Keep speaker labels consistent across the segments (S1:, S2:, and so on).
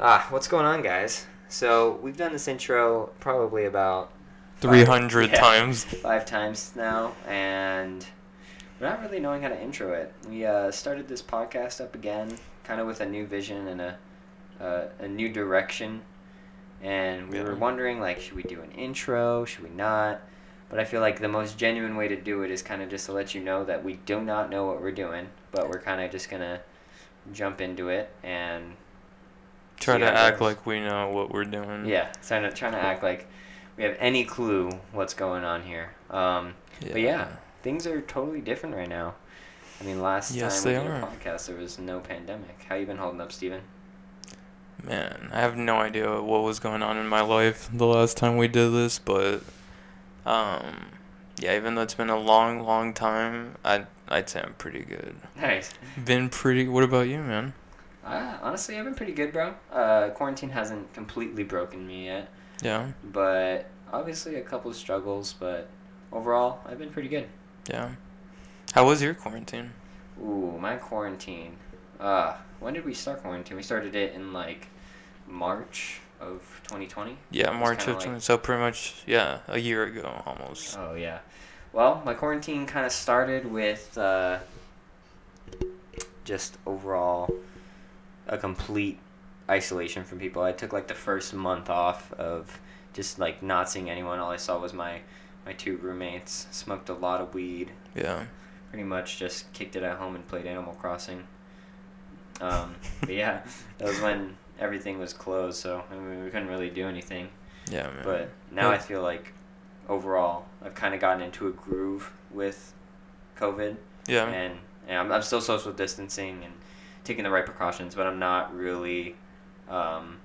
S1: Ah, what's going on, guys? So we've done this intro probably about
S2: 300
S1: Yeah.
S2: times.
S1: five times now, and we're not really knowing how to intro it. We uh, started this podcast up again, kind of with a new vision and a uh, a new direction, and we
S2: Yeah.
S1: were wondering like, should we do an intro? Should we not? But I feel like the most genuine way to do it is kind of just to let you know that we do not know what we're doing, but we're kind of just gonna jump into it and
S2: Try to act like we know what we're doing.
S1: yeah, trying to trying to act like we have any clue what's going on here. Um, But yeah, things are totally different right now. I mean, last
S2: Yes,
S1: time we did a podcast, there was no pandemic. How you been holding up, Steven?
S2: Man, I have no idea what was going on in my life the last time we did this, but um yeah, even though it's been a long, long time, I'd I'd say I'm pretty good.
S1: Nice.
S2: Been pretty what about you, man?
S1: Uh, honestly, I've been pretty good, bro. Uh, quarantine hasn't completely broken me yet,
S2: Yeah?
S1: but obviously a couple of struggles. But overall, I've been pretty good.
S2: Yeah. How was your quarantine?
S1: Ooh, my quarantine. Uh, when did we start quarantine? We started it in like March of 2020.
S2: Yeah, March of
S1: like-
S2: 20 so pretty much yeah, a year ago almost.
S1: Oh yeah. Well, my quarantine kind of started with uh, just overall a complete isolation from people. I took like the first month off of just like not seeing anyone. All I saw was my my two roommates. Smoked a lot of weed.
S2: Yeah.
S1: Pretty much just kicked it at home and played Animal Crossing. Um, but yeah, that was when everything was closed, so I mean, we couldn't really do anything.
S2: Yeah, man.
S1: But now I feel like overall I've kind of gotten into a groove with COVID,
S2: yeah.
S1: and, and I'm, I'm still social distancing and taking the right precautions, but I'm not really um,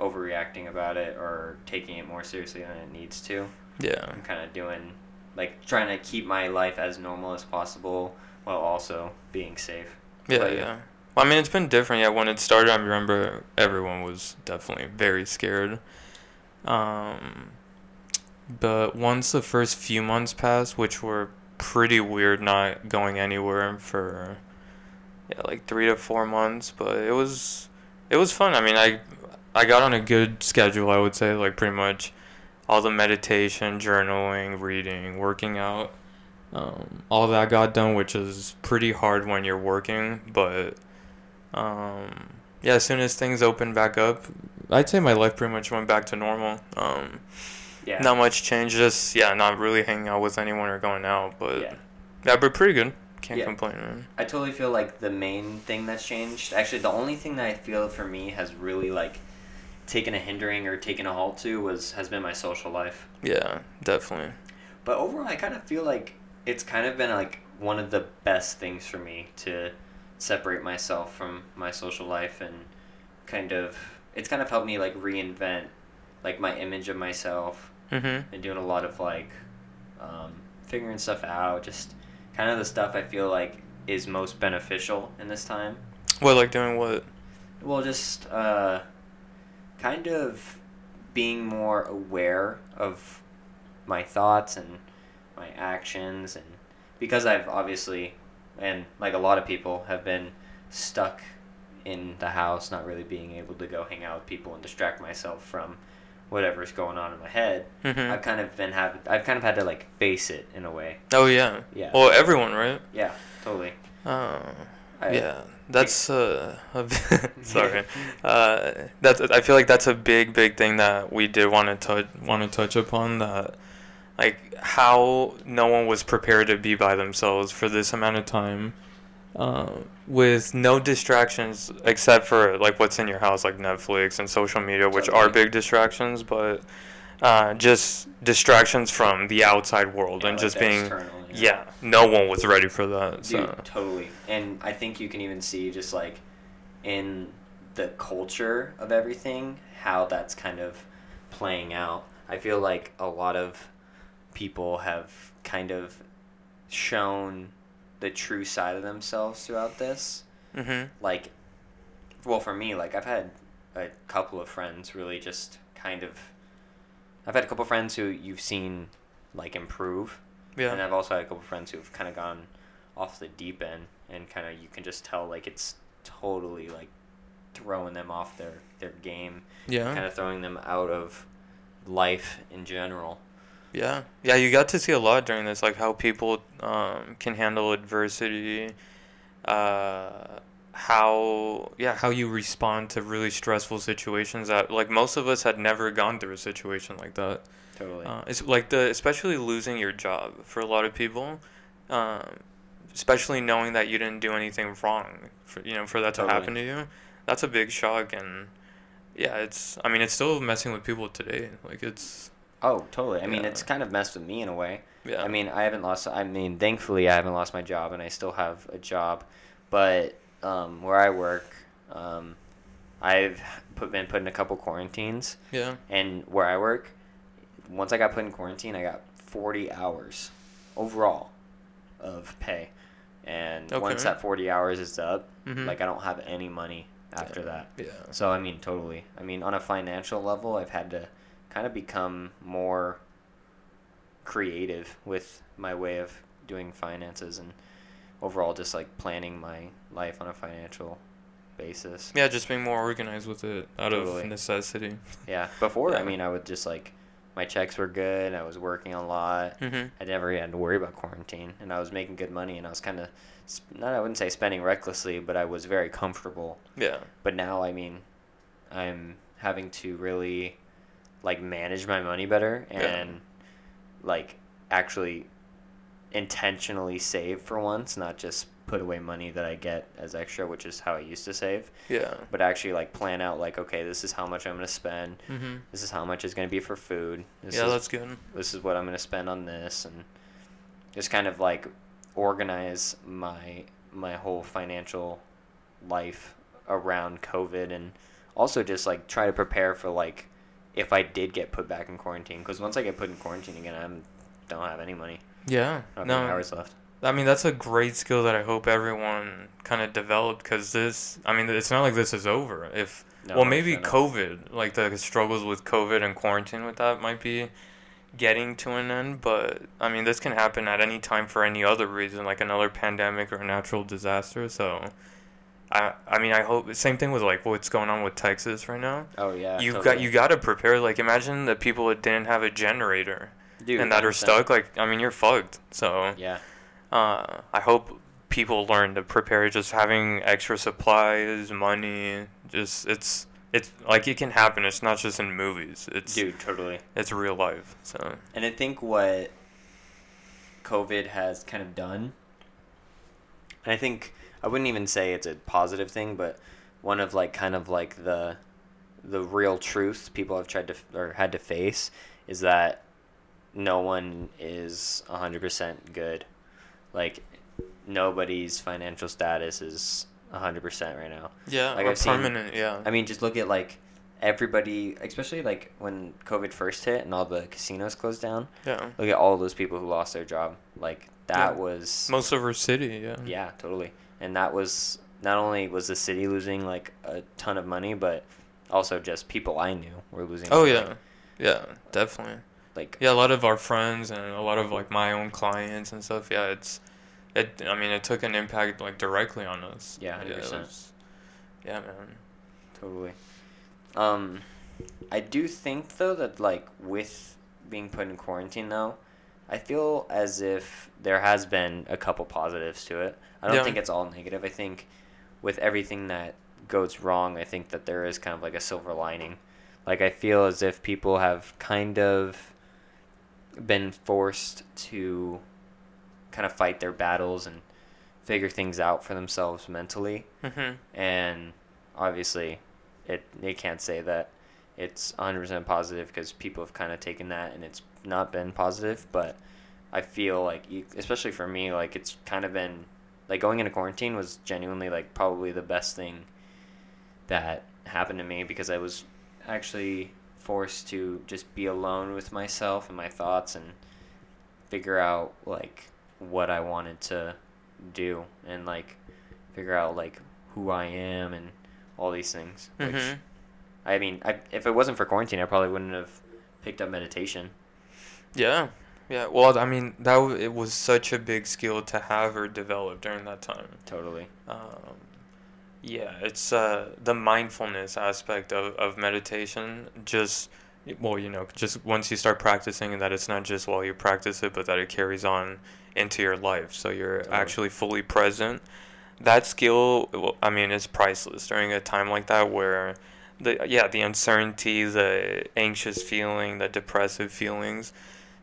S1: overreacting about it or taking it more seriously than it needs to.
S2: yeah.
S1: I'm kind of doing like trying to keep my life as normal as possible while also being safe.
S2: Yeah,
S1: But,
S2: yeah. Well, I mean, it's been different. Yeah, when it started, I remember everyone was definitely very scared. Um, but once the first few months passed, which were pretty weird, not going anywhere for yeah, like three to four months, but it was it was fun. I mean, I I got on a good schedule. I would say, like pretty much all the meditation, journaling, reading, working out. Um, all that got done, which is pretty hard when you're working, but um, yeah, as soon as things opened back up, I'd say my life pretty much went back to normal. Um,
S1: Yeah.
S2: Not much change, just yeah, not really hanging out with anyone or going out, but
S1: Yeah.
S2: yeah, but pretty good. Can't
S1: Yeah.
S2: complain, man.
S1: I totally feel like the main thing that's changed, actually, the only thing that I feel for me has really like taken a hindering or taken a halt to was has been my social life.
S2: Yeah, definitely.
S1: But overall, I kind of feel like it's kind of been like one of the best things for me to separate myself from my social life and kind of it's kind of helped me like reinvent like my image of myself
S2: Mhm.
S1: and doing a lot of like um, figuring stuff out just kind of the stuff i feel like is most beneficial in this time
S2: What like doing what?
S1: well just uh, kind of being more aware of my thoughts and my actions and because i've obviously and like a lot of people have been stuck in the house not really being able to go hang out with people and distract myself from whatever's going on in my head
S2: Mhm.
S1: I've kind of been have I've kind of had to like face it in a way.
S2: Oh yeah.
S1: Yeah.
S2: Well, everyone, right?
S1: Yeah, totally.
S2: Oh.
S1: I-
S2: yeah, that's uh, a sorry. Uh, that's I feel like that's a big, big thing that we did want to touch want to touch upon that, like how no one was prepared to be by themselves for this amount of time, uh, with no distractions except for like what's in your house, like Netflix and social media, which are big distractions, but uh, just distractions from the outside world
S1: Yeah,
S2: and
S1: like
S2: just being
S1: external,
S2: yeah, no one was ready for that.
S1: Dude,
S2: So.
S1: totally. And I think you can even see just like in the culture of everything how that's kind of playing out. I feel like a lot of people have kind of shown the true side of themselves throughout this.
S2: Mhm.
S1: Like well for me, like I've had a couple of friends really just kind of I've had a couple of friends who you've seen like improve
S2: Yeah.
S1: and I've also had a couple of friends who've kind of gone off the deep end, and kind of you can just tell like it's totally like throwing them off their their game,
S2: Yeah.
S1: kind of throwing them out of life in general.
S2: Yeah, yeah, you got to see a lot during this, like how people um, can handle adversity, uh, how yeah, how you respond to really stressful situations. That like most of us had never gone through a situation like that.
S1: Totally.
S2: Uh, it's like the especially losing your job for a lot of people, um, especially knowing that you didn't do anything wrong. For you know, for that to
S1: Totally.
S2: happen to you, that's a big shock and. Yeah, it's. I mean, it's still messing with people today. Like it's.
S1: Oh, totally. I mean,
S2: Yeah.
S1: it's kind of messed with me in a way.
S2: Yeah.
S1: I mean, I haven't lost. I mean, thankfully, I haven't lost my job, and I still have a job. But um, where I work, um, I've put, been put in a couple quarantines,
S2: Yeah.
S1: and where I work, once I got put in quarantine, I got forty hours overall of pay, and once that forty hours is up,
S2: Mhm.
S1: like I don't have any money after that.
S2: Yeah.
S1: So I mean, totally. I mean, on a financial level, I've had to kind of become more creative with my way of doing finances and overall just like planning my life on a financial basis.
S2: Yeah, just being more organized with it out of necessity.
S1: Yeah. Before, I mean, I would just like my checks were good. I was working a lot.
S2: Mm-hmm.
S1: I never had to worry about quarantine, and I was making good money, and I was kind of not I wouldn't say spending recklessly, but I was very comfortable
S2: Yeah.
S1: but now i mean i'm having to really like manage my money better
S2: Yeah.
S1: and like actually intentionally save for once not just put away money that i get as extra which is how i used to save
S2: Yeah.
S1: but actually like plan out like okay this is how much i'm going to spend
S2: Mm-hmm.
S1: this is how much is going to be for food this
S2: Yeah,
S1: is
S2: that's good.
S1: this is what I'm going to spend on this and just kind of like organize my my whole financial life around COVID and also just like try to prepare for like if I did get put back in quarantine because once I get put in quarantine again I don't have any money
S2: Yeah.
S1: I
S2: No.
S1: hours left
S2: I mean, that's a great skill that I hope everyone kind of developed because this. I mean, it's not like this is over. If
S1: No,
S2: well, maybe
S1: 100% not.
S2: COVID, like the struggles with COVID and quarantine with that, might be getting to an end. But I mean, this can happen at any time for any other reason, like another pandemic or a natural disaster. So. I, I mean I hope same thing with like what's going on with Texas right now.
S1: oh yeah
S2: you got you got to prepare. Like imagine the people that didn't have a generator
S1: Dude,
S2: and that are
S1: 100%.
S2: stuck. Like I mean you're fucked. So
S1: yeah
S2: uh, I hope people learn to prepare. Just having extra supplies, money, just it's it's like it can happen. It's not just in movies. It's
S1: dude totally
S2: it's real life. So
S1: And I think what COVID has kind of done, and I think I wouldn't even say it's a positive thing, but one of like kind of like the the real truths people have tried to or had to face is that no one is 100% good. Like nobody's financial status is 100% right now.
S2: yeah,
S1: Like I've seen-
S2: permanent. yeah,
S1: I mean, just look at like everybody, especially like when COVID first hit and all the casinos closed down.
S2: yeah.
S1: Look at all those people who lost their job. Like that
S2: Yeah.
S1: was
S2: Most of our city. Yeah.
S1: yeah, totally. And that was not only was the city losing like a ton of money, but also just people I knew were losing.
S2: Oh
S1: money.
S2: yeah, yeah, definitely.
S1: Like
S2: Yeah, a lot of our friends and a lot of like my own clients and stuff. Yeah, it's it. I mean, it took an impact like directly on us.
S1: Yeah, 100%.
S2: was- Yeah, man.
S1: totally. Um, I do think though that like with being put in quarantine though, I feel as if there has been a couple positives to it. I don't
S2: Yeah.
S1: think it's all negative. I think with everything that goes wrong, I think that there is kind of like a silver lining. Like I feel as if people have kind of been forced to kind of fight their battles and figure things out for themselves mentally
S2: Mhm.
S1: and obviously it they can't say that it's 100% positive because people have kind of taken that and it's not been positive but i feel like you, especially for me like it's kind of been like going into quarantine was genuinely like probably the best thing that happened to me because i was actually forced to just be alone with myself and my thoughts and figure out like what i wanted to do and like figure out like who I am and all these things. Which
S2: Mhm.
S1: I mean, I, if it wasn't for quarantine, I probably wouldn't have picked up meditation.
S2: Yeah, yeah. Well, I mean, that w- it was such a big skill to have or develop during that time.
S1: Totally.
S2: Um, Yeah, it's uh, the mindfulness aspect of, of meditation. Just, well, you know, just once you start practicing, that it's not just while you practice it, but that it carries on into your life. So you're
S1: Totally.
S2: actually fully present. That skill, I mean, is priceless during a time like that where the yeah the uncertainty, the anxious feeling, the depressive feelings,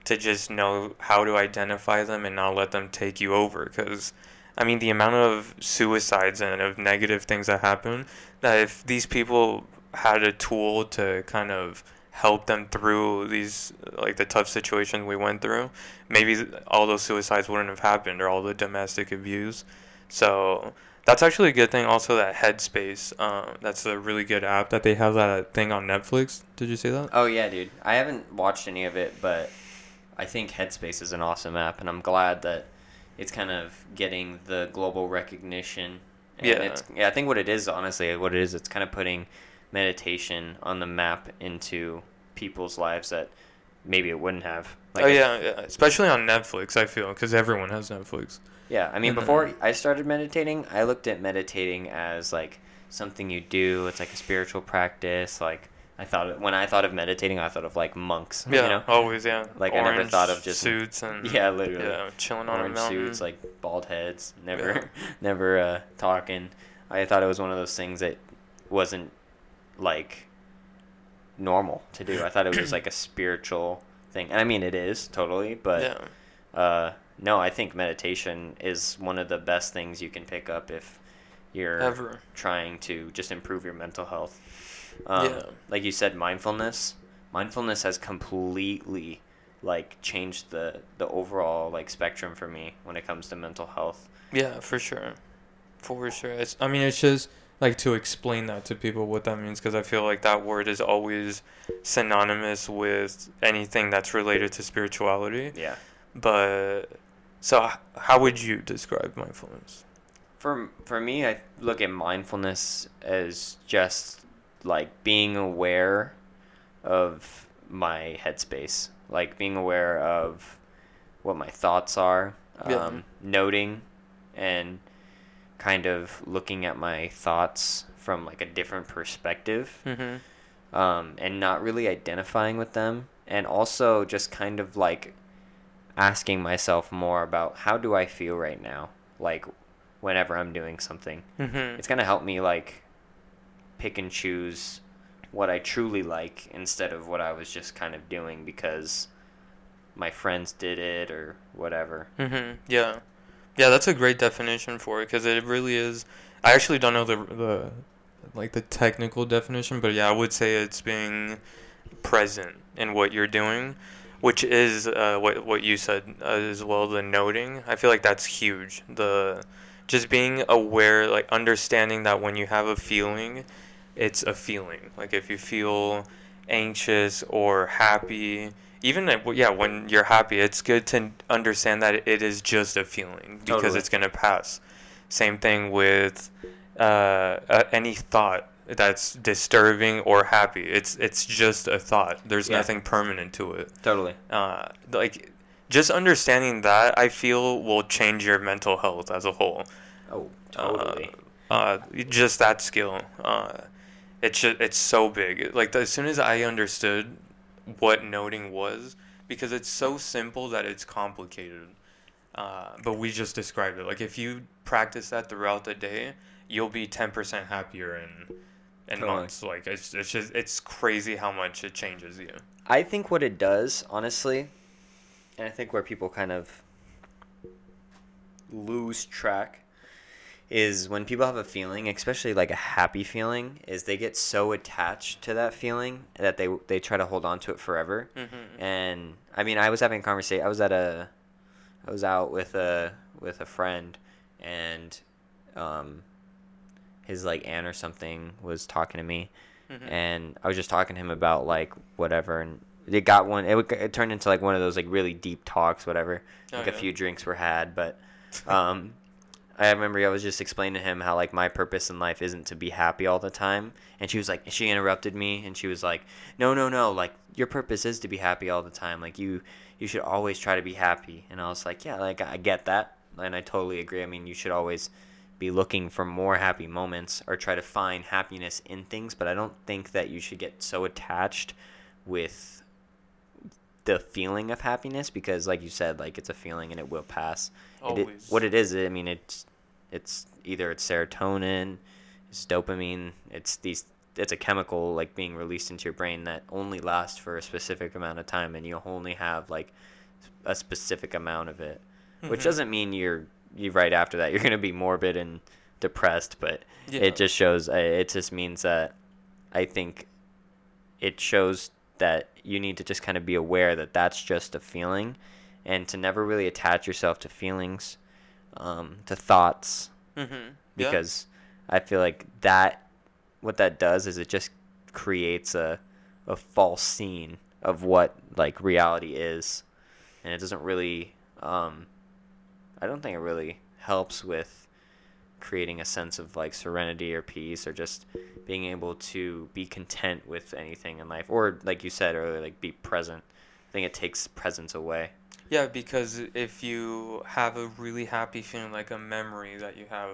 S2: to just know how to identify them and not let them take you over. Because I mean, the amount of suicides and of negative things that happen, that if these people had a tool to kind of help them through these like the tough situations we went through, maybe all those suicides wouldn't have happened or all the domestic abuse. So that's actually a good thing. Also, that Headspace, um, that's a really good app that they have that thing on Netflix. Did you see that?
S1: Oh yeah, dude. I haven't watched any of it, but I think Headspace is an awesome app, and I'm glad that it's kind of getting the global recognition. And
S2: Yeah.
S1: It's, yeah. I think what it is, honestly, what it is, it's kind of putting meditation on the map into people's lives that maybe it wouldn't have.
S2: oh yeah, yeah, especially on Netflix. I feel because everyone has Netflix.
S1: Yeah, I mean,
S2: Mhm.
S1: before I started meditating, I looked at meditating as like something you do. It's like a spiritual practice. Like I thought when I thought of meditating, I thought of like monks.
S2: Yeah,
S1: you know,
S2: always. Yeah,
S1: Like, I never thought of just-
S2: suits and
S1: yeah, literally.
S2: yeah, chilling on a
S1: Orange
S2: mountain.
S1: suits, like bald heads, never,
S2: Yeah.
S1: never uh, talking. I thought it was one of those things that wasn't like normal to do. I thought it was like a spiritual thing, and I mean it is totally, but
S2: yeah,
S1: uh, no, I think meditation is one of the best things you can pick up if you're
S2: ever.
S1: trying to just improve your mental health. Um,
S2: Yeah.
S1: Like you said, mindfulness. Mindfulness has completely like changed the the overall like spectrum for me when it comes to mental health.
S2: Yeah, for sure, for sure. It's, I mean, it's just like to explain that to people what that means because I feel like that word is always synonymous with anything that's related to spirituality.
S1: Yeah.
S2: But so, how would you describe mindfulness?
S1: For for me, I look at mindfulness as just like being aware of my headspace, like being aware of what my thoughts are, um,
S2: Yeah.
S1: noting and kind of looking at my thoughts from like a different perspective,
S2: Mm-hmm.
S1: um, and not really identifying with them, and also just kind of like asking myself more about how do I feel right now, like whenever I'm doing something.
S2: Mm-hmm.
S1: It's gonna help me like pick and choose what I truly like instead of what I was just kind of doing because my friends did it or whatever.
S2: Mm-hmm. Yeah, yeah, that's a great definition for it because it really is. I actually don't know the the like the technical definition, but yeah, I would say it's being present in what you're doing, which is uh, what what you said uh, as well. The noting, I feel like that's huge. The just being aware, like understanding that when you have a feeling, it's a feeling. Like if you feel anxious or happy, even yeah, when you're happy, it's good to understand that it is just a feeling because
S1: Totally.
S2: it's gonna pass. Same thing with uh, uh, any thought that's disturbing or happy. It's it's just a thought. There's
S1: Yeah.
S2: nothing permanent to it.
S1: Totally.
S2: Uh, like just understanding that, I feel will change your mental health as a whole.
S1: Oh, totally.
S2: Uh, uh, just that skill. Uh, it's just, it's so big. Like as soon as I understood what noting was, because it's so simple that it's complicated. Uh, but we just described it. Like if you practice that throughout the day, you'll be ten percent happier in in
S1: Totally.
S2: months. Like it's it's just it's crazy how much it changes you.
S1: I think what it does, honestly, and I think where people kind of lose track is when people have a feeling, especially like a happy feeling, is they get so attached to that feeling that they they try to hold on to it forever.
S2: Mm-hmm.
S1: And I mean, I was having a conversation. I was at a, I was out with a with a friend, and, um, his like aunt or something was talking to me,
S2: Mm-hmm.
S1: and I was just talking to him about like whatever, and it got one. It, it turned into like one of those like really deep talks, whatever.
S2: Oh,
S1: Like a few drinks were had, but, um. I remember I was just explaining to him how like my purpose in life isn't to be happy all the time, and she was like, she interrupted me, and she was like, no, no, no, like your purpose is to be happy all the time. Like you, you should always try to be happy. And I was like, yeah, like I get that, and I totally agree. I mean, you should always be looking for more happy moments or try to find happiness in things, but I don't think that you should get so attached with the feeling of happiness because like you said like it's a feeling and it will pass. It,
S2: Always.
S1: what it is, I mean it's it's either it's serotonin, it's dopamine, it's these it's a chemical like being released into your brain that only lasts for a specific amount of time and you'll only have like a specific amount of it. Which
S2: Mhm.
S1: doesn't mean you're you right after that you're going to be morbid and depressed, but
S2: Yeah.
S1: it just shows it just means that I think it shows that you need to just kind of be aware that that's just a feeling and to never really attach yourself to feelings um, to thoughts
S2: Mhm. Yeah.
S1: because I feel like that what that does is it just creates a a false scene of what like reality is and it doesn't really um I don't think it really helps with creating a sense of like serenity or peace or just being able to be content with anything in life or like you said earlier like be present. I think it takes presence away.
S2: Yeah, because if you have a really happy feeling, like a memory that you have,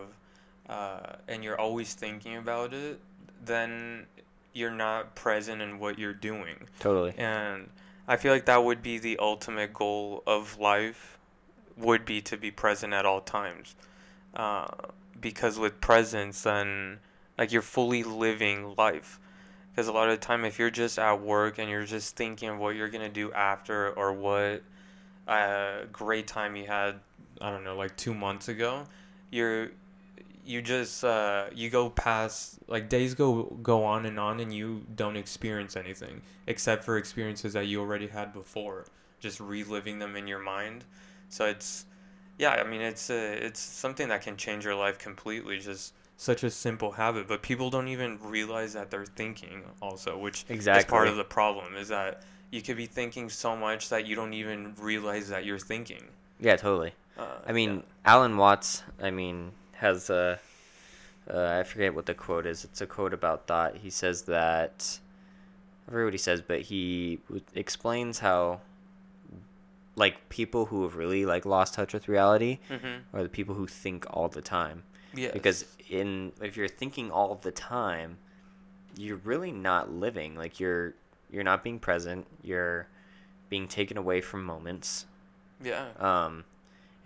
S2: uh, and you're always thinking about it, then you're not present in what you're doing.
S1: Totally.
S2: And I feel like that would be the ultimate goal of life, would be to be present at all times. Uh, because with presence, then like you're fully living life. Because a lot of the time, if you're just at work and you're just thinking of what you're gonna do after or what uh, great time you had, I don't know, like two months ago, you're you just uh, you go past like days go go on and on and you don't experience anything except for experiences that you already had before just reliving them in your mind so it's yeah i mean it's uh, it's something that can change your life completely just such a simple habit but people don't even realize that they're thinking also which is part of the problem is that you could be thinking so much that you don't even realize that you're thinking
S1: Yeah, totally.
S2: uh,
S1: I mean, Alan Watts, I mean, has a. Uh, I forget what the quote is. It's a quote about thought. He says that. I forget what he says, but he w- explains how. Like people who have really like lost touch with reality
S2: mm-hmm.
S1: are the people who think all the time.
S2: yeah
S1: Because in if you're thinking all the time, you're really not living. Like you're you're not being present. You're being taken away from moments.
S2: yeah
S1: Um,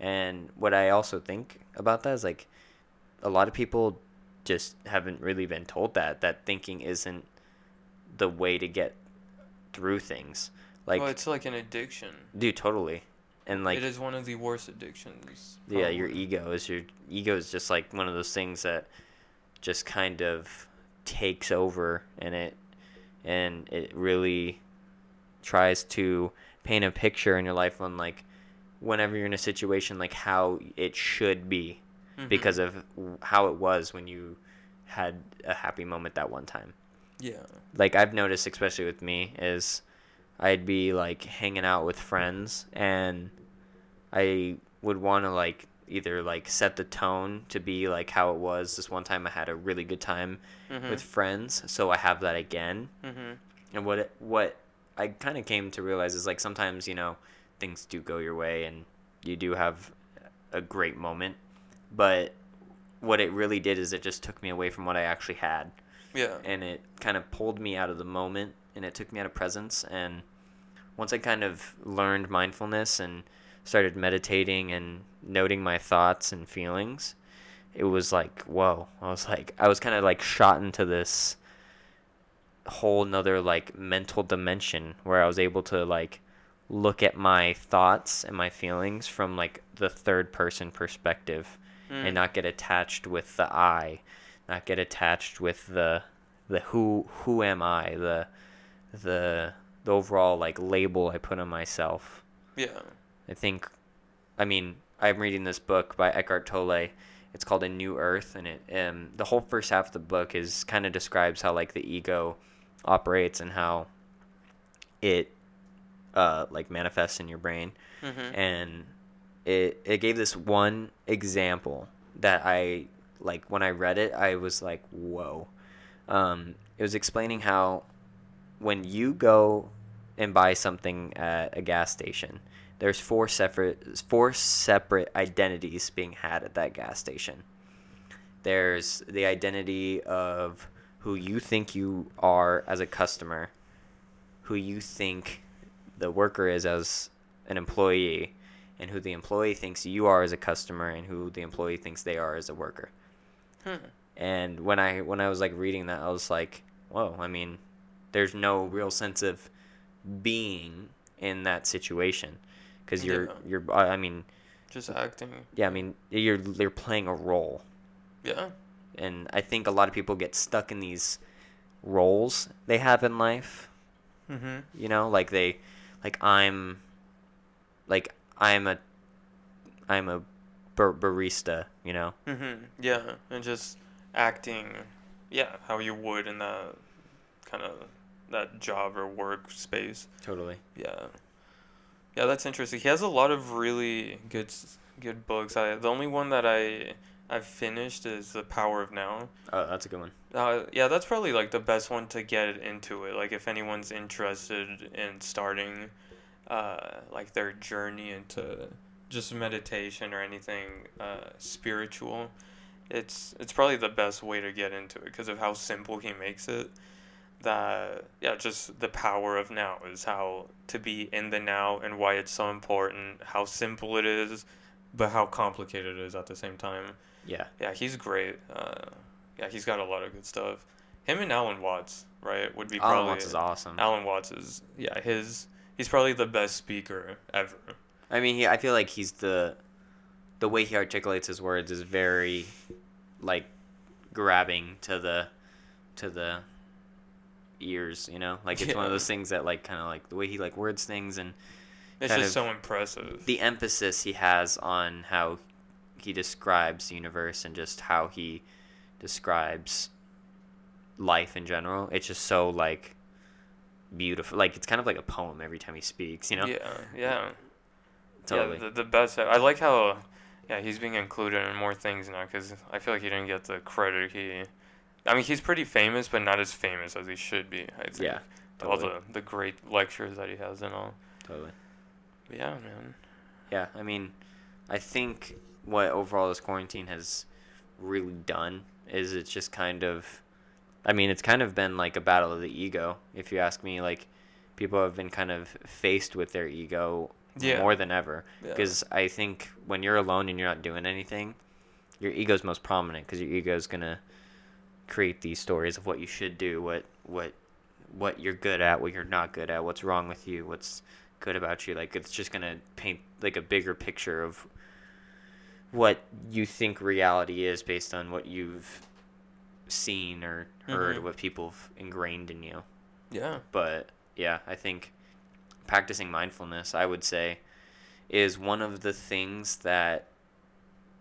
S1: and what I also think about that is like a lot of people just haven't really been told that that thinking isn't the way to get through things. Like,
S2: well it's like an addiction
S1: dude, totally. And like,
S2: it is one of the worst addictions
S1: yeah, your ego is your ego is just like one of those things that just kind of takes over and it and it really tries to paint a picture in your life on like whenever you're in a situation like how it should be
S2: Mhm.
S1: because of how it was when you had a happy moment that one time
S2: yeah
S1: like I've noticed, especially with me, is I'd be like hanging out with friends, and I would want to like either like set the tone to be like how it was. This one time I had a really good time
S2: mm-hmm.
S1: with friends, so I have that again.
S2: mm-hmm.
S1: And what it, what I kind of came to realize is like sometimes you know things do go your way, and you do have a great moment, but what it really did is it just took me away from what I actually had
S2: yeah
S1: and it kind of pulled me out of the moment and it took me out of presence and once i kind of learned mindfulness and started meditating and noting my thoughts and feelings it was like whoa i was like i was kind of like shot into this whole nother like mental dimension where i was able to like look at my thoughts and my feelings from like the third person perspective
S2: Mm.
S1: and not get attached with the I, not get attached with the the who who am I, the the the overall like label I put on myself.
S2: yeah
S1: I think I mean, I'm reading this book by Eckhart Tolle. It's called A New Earth and it um the whole first half of the book is kind of describes how like the ego operates and how it uh like manifests in your brain
S2: mm-hmm.
S1: and it it gave this one example that I like when I read it I was like whoa um, it was explaining how when you go and buy something at a gas station there's four separate four separate identities being had at that gas station there's the identity of who you think you are as a customer, who you think the worker is as an employee, and who the employee thinks you are as a customer, and who the employee thinks they are as a worker.
S2: Hmm.
S1: And when I when I was like reading that, I was like, whoa. I mean, there's no real sense of being in that situation because you're
S2: Yeah.
S1: you're I mean
S2: Just acting.
S1: yeah I mean you're you're playing a role
S2: Yeah.
S1: and I think a lot of people get stuck in these roles they have in life.
S2: Mhm.
S1: You know, like they, like I'm, like I'm a, I'm a bar- barista. You know.
S2: Mhm. Yeah, and just acting, yeah, how you would in that kind of that job or work space.
S1: Totally.
S2: Yeah. Yeah, that's interesting. He has a lot of really good good books. I the only one that I I've finished is The Power of Now.
S1: Oh, that's a good one.
S2: Uh, yeah, that's probably like the best one to get into it. Like if anyone's interested in starting uh like their journey into just meditation or anything uh spiritual, it's it's probably the best way to get into it because of how simple he makes it. That yeah, just the power of now is how to be in the now and why it's so important, how simple it is, but how complicated it is at the same time.
S1: Yeah.
S2: Yeah, he's great. Uh, yeah, he's got a lot of good stuff. Him and Alan Watts, right, would be
S1: Alan
S2: probably.
S1: Watts is awesome.
S2: Alan Watts is yeah his he's probably the best speaker ever.
S1: I mean, he. I feel like he's the, the way he articulates his words is very, like, grabbing to the, to the ears. You know, like it's one of those things that like kind of like the way he like words things and
S2: It's just so impressive.
S1: the emphasis he has on how he describes the universe and just how he describes life in general. It's just so like beautiful. Like it's kind of like a poem every time he speaks. You know.
S2: Yeah, yeah,
S1: Totally.
S2: yeah. The, the best. I like how yeah he's being included in more things now because I feel like he didn't get the credit he. I mean, he's pretty famous, but not as famous as he should be. I think.
S1: Yeah,
S2: All the the great lectures that he has and all.
S1: Totally.
S2: But yeah, man.
S1: Yeah, I mean, I think what overall this quarantine has really done is it's just kind of, I mean, it's kind of been like a battle of the ego. If you ask me, like, people have been kind of faced with their ego
S2: Yeah.
S1: more than ever.
S2: Yeah.
S1: Because I think when you're alone and you're not doing anything, your ego's most prominent because your ego's gonna create these stories of what you should do, what what what you're good at, what you're not good at, what's wrong with you, what's good about you. Like it's just gonna paint like a bigger picture of what you think reality is based on what you've seen or heard,
S2: Mhm.
S1: what people have ingrained in you.
S2: Yeah.
S1: But yeah, I think practicing mindfulness, I would say, is one of the things that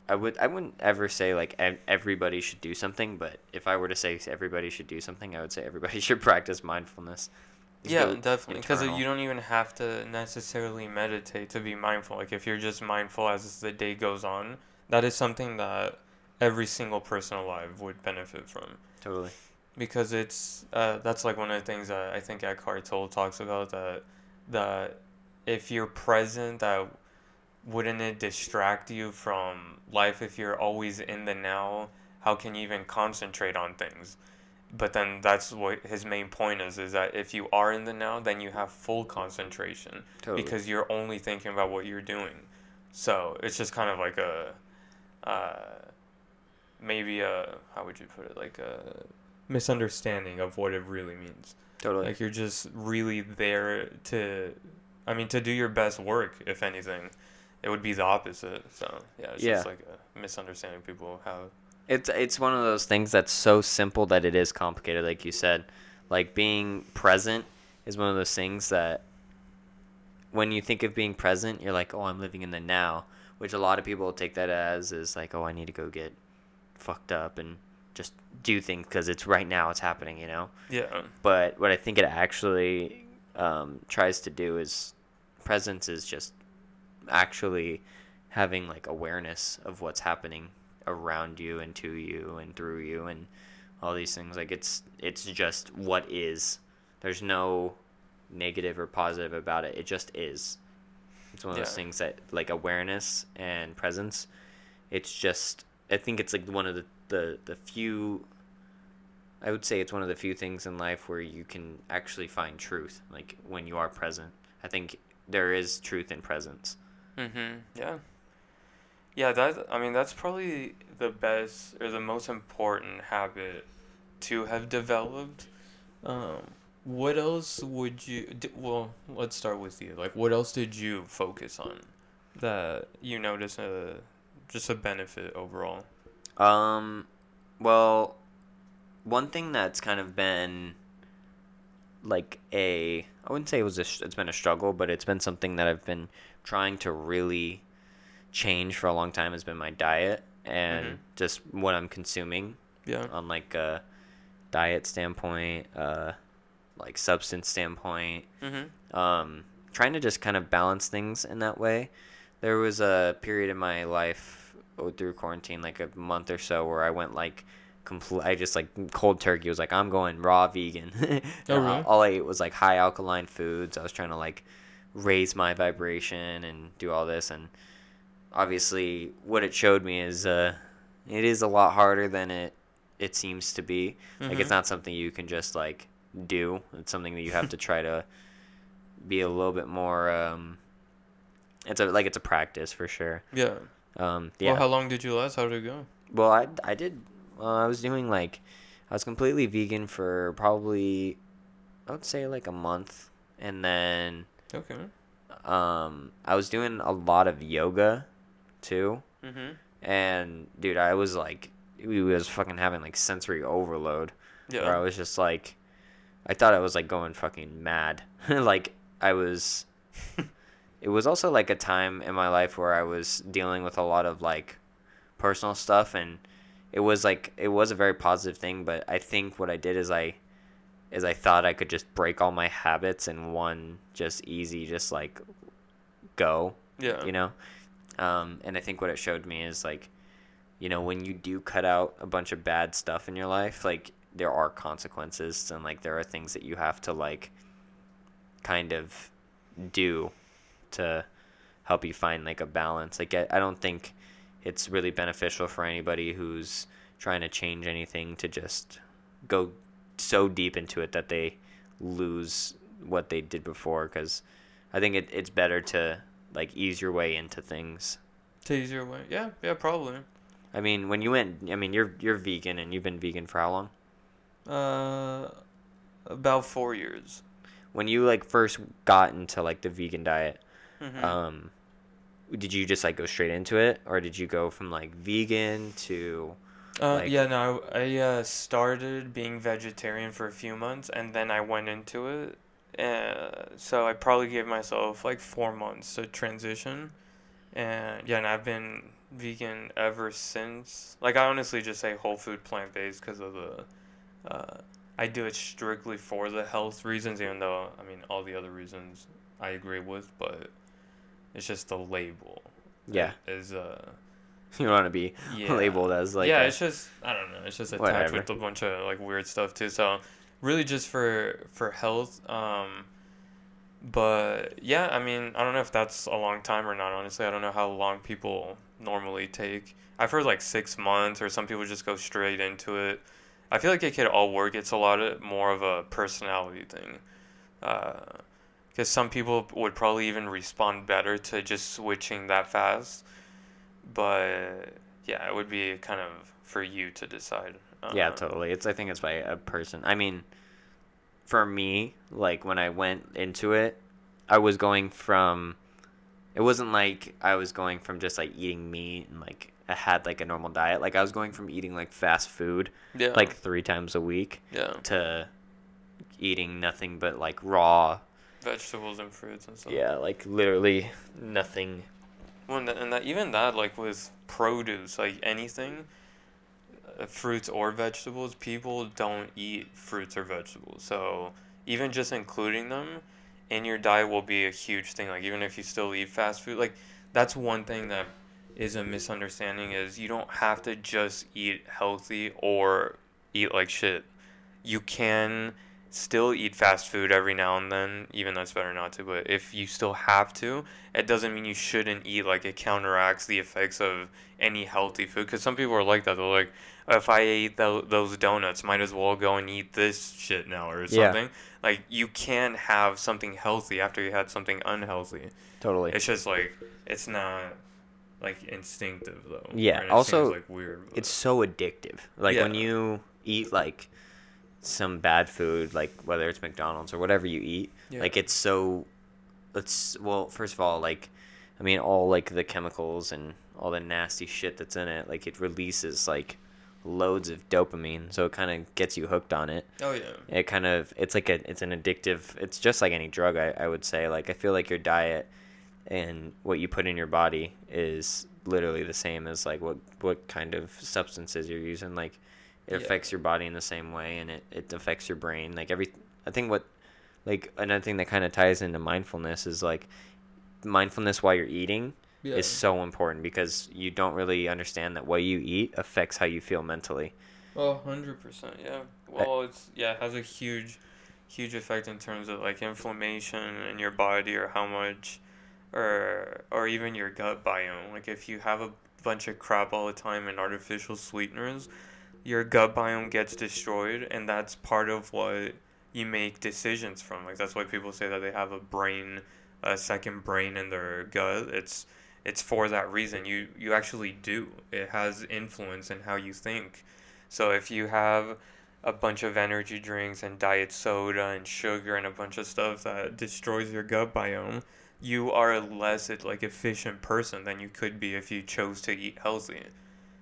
S1: I would I wouldn't ever say like everybody should do something, but if I were to say everybody should do something, I would say everybody should practice mindfulness. Just
S2: Yeah, definitely. Because you don't even have to necessarily meditate to be mindful. Like, if you're just mindful as the day goes on, that is something that every single person alive would benefit from.
S1: totally.
S2: Because it's, uh, that's like one of the things that I think Eckhart Tolle talks about that, that if you're present, that wouldn't it distract you from life if you're always in the now? How can you even concentrate on things? but then that's what his main point is is that if you are in the now then you have full concentration
S1: Totally.
S2: because you're only thinking about what you're doing so it's just kind of like a uh, maybe a how would you put it like a misunderstanding of what it really means
S1: totally.
S2: like you're just really there to i mean to do your best work if anything it would be the opposite so yeah it's just like a misunderstanding people have
S1: It's it's one of those things that's so simple that it is complicated, like you said. Like being present is one of those things that when you think of being present, you're like, oh, I'm living in the now, which a lot of people take that as is like, oh, I need to go get fucked up and just do things because it's right now, it's happening, you know.
S2: yeah
S1: But what I think it actually um, tries to do is presence is just actually having like awareness of what's happening around you and to you and through you and all these things. Like it's it's just what is. There's no negative or positive about it. It just is. It's one of those things that like awareness and presence it's just i think it's like one of the the the few I would say it's one of the few things in life where you can actually find truth, like when you are present. I think there is truth in presence.
S2: Mhm. Yeah. Yeah, that I mean that's probably the best or the most important habit to have developed. Um, what else would you? d- Well, let's start with you. Like, what else did you focus on that you noticed a just a benefit overall?
S1: Um, well, one thing that's kind of been like a I wouldn't say it was a it's been a struggle, but it's been something that I've been trying to really change for a long time has been my diet and
S2: Mhm.
S1: just what I'm consuming
S2: Yeah.
S1: on like a diet standpoint, uh, like substance standpoint.
S2: Mhm.
S1: Um, trying to just kind of balance things in that way. There was a period in my life oh, through quarantine, like a month or so, where I went like complete. I just like cold turkey. was like I'm going raw vegan.
S2: Oh, really?
S1: All I ate was like high alkaline foods. I was trying to like raise my vibration and do all this, and obviously, what it showed me is uh, it is a lot harder than it it seems to be. Like it's
S2: Mhm.
S1: not something you can just like do. It's something that you have to try to be a little bit more. Um, it's a like it's a practice for sure.
S2: Yeah.
S1: Um, yeah.
S2: Well, how long did you last? How did it go?
S1: Well, I, I did. Well, I was doing like, I was completely vegan for probably, I would say like a month, and then
S2: Okay.
S1: um, I was doing a lot of yoga, too.
S2: Mhm.
S1: And dude, I was like, we was fucking having like sensory overload. Yeah. Where I was just like, I thought I was like going fucking mad. like I was. it was also like a time in my life where I was dealing with a lot of like personal stuff, and it was like it was a very positive thing. But I think what I did is I, is I thought I could just break all my habits in one just easy, just like go
S2: Yeah.
S1: you know um, and i think what it showed me is like you know when you do cut out a bunch of bad stuff in your life like there are consequences and like there are things that you have to like kind of do to help you find like a balance like i, I don't think it's really beneficial for anybody who's trying to change anything to just go so deep into it that they lose what they did before because i think it, it's better to like ease your way into things
S2: To ease your way. Yeah. Yeah. Probably.
S1: i mean when you went i mean you're you're vegan and you've been vegan for how long
S2: Uh, about four years.
S1: when you like first got into like the vegan diet
S2: Mhm.
S1: um did you just like go straight into it or did you go from like vegan to
S2: Uh,
S1: Like-
S2: yeah, no, I uh, started being vegetarian for a few months, and then I went into it. Uh, so I probably gave myself like four months to transition, and yeah, and I've been vegan ever since. Like I honestly just say whole food plant based because of the. Uh, I do it strictly for the health reasons, even though I mean all the other reasons I agree with, but it's just the label.
S1: Yeah.
S2: Is uh.
S1: you want to be
S2: Yeah.
S1: labeled as like
S2: yeah,
S1: a-
S2: it's just I don't know. It's just attached
S1: Whatever.
S2: with a bunch of like weird stuff too. So really just for for health. Um, but yeah, I mean I don't know if that's a long time or not. Honestly, I don't know how long people normally take. I've heard like six months, or some people just go straight into it. I feel like it could all work. It's a lot of more of a personality thing. Because some people would probably even respond better to just switching that fast but yeah, it would be kind of for you to decide.
S1: Yeah,
S2: Um,
S1: totally. It's I think it's by a person. I mean, for me, like when I went into it, I was going from. It wasn't like I was going from just like eating meat and like I had like a normal diet. Like I was going from eating like fast food
S2: Yeah.
S1: like three times a week
S2: yeah,
S1: to eating nothing but like raw.
S2: vegetables and fruits and stuff.
S1: Yeah, like literally nothing.
S2: Well, and, and that even that like with produce, like anything, uh, fruits or vegetables, people don't eat fruits or vegetables. So even just including them in your diet will be a huge thing. Like even if you still eat fast food, like that's one thing that is a misunderstanding is you don't have to just eat healthy or eat like shit. You can still eat fast food every now and then, even though it's better not to. But if you still have to, it doesn't mean you shouldn't eat. Like it counteracts the effects of any healthy food. Because some people are like that. They're like, if I ate th- those donuts, might as well go and eat this shit now or
S1: Yeah.
S2: something. Like you can have something healthy after you had something unhealthy.
S1: Totally.
S2: It's just like it's not like instinctive though.
S1: Yeah, also,
S2: like weird. but-
S1: it's so addictive. Like when you eat like some bad food, like whether it's McDonald's or whatever you eat,
S2: Yeah.
S1: like it's so. It's well, first of all, like, I mean, all like the chemicals and all the nasty shit that's in it, like it releases like loads of dopamine, so it kind of gets you hooked on it.
S2: oh yeah.
S1: It kind of it's like a it's an addictive. It's just like any drug. I I would say like I feel like your diet and what you put in your body is literally the same as like what what kind of substances you're using like it
S2: Yeah.
S1: affects your body in the same way and it, it affects your brain like every i think what like another thing that kind of ties into mindfulness is like mindfulness while you're eating
S2: Yeah.
S1: is so important because you don't really understand that what you eat affects how you feel mentally
S2: Well, hundred percent, yeah. Well, it's yeah, it has a huge, huge effect in terms of like inflammation in your body or how much, or or even your gut biome. Like if you have a bunch of crap all the time and artificial sweeteners, your gut biome gets destroyed, and that's part of what you make decisions from. Like that's why people say that they have a brain, a second brain in their gut. It's it's for that reason. You you actually do. It has influence in how you think. So if you have a bunch of energy drinks and diet soda and sugar and a bunch of stuff that destroys your gut biome, you are a less like efficient person than you could be if you chose to eat healthy.